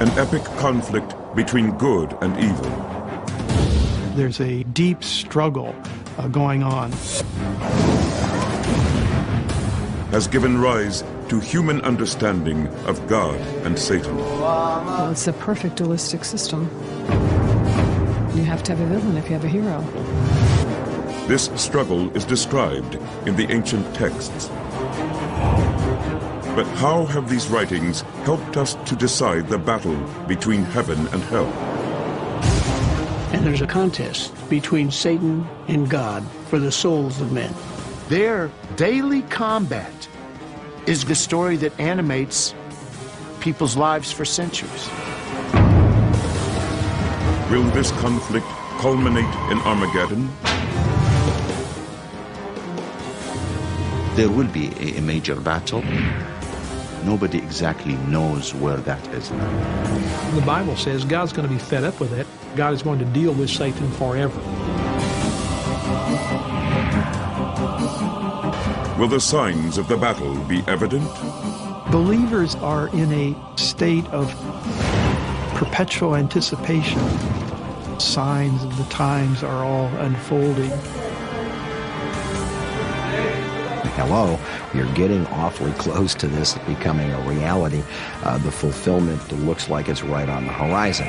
An epic conflict between good and evil. There's a deep struggle uh, going on. Has given rise to human understanding of God and Satan. Well, it's a perfect dualistic system. You have to have a villain if you have a hero. This struggle is described in the ancient texts. But how have these writings helped us to decide the battle between heaven and hell? And there's a contest between Satan and God for the souls of men. Their daily combat is the story that animates people's lives for centuries. Will this conflict culminate in Armageddon? There will be a, a major battle. Nobody exactly knows where that is now. The Bible says God's going to be fed up with it. God is going to deal with Satan forever. Will the signs of the battle be evident? Believers are in a state of perpetual anticipation. Signs of the times are all unfolding. Hello, are getting awfully close to this becoming a reality. Uh, the fulfillment looks like it's right on the horizon.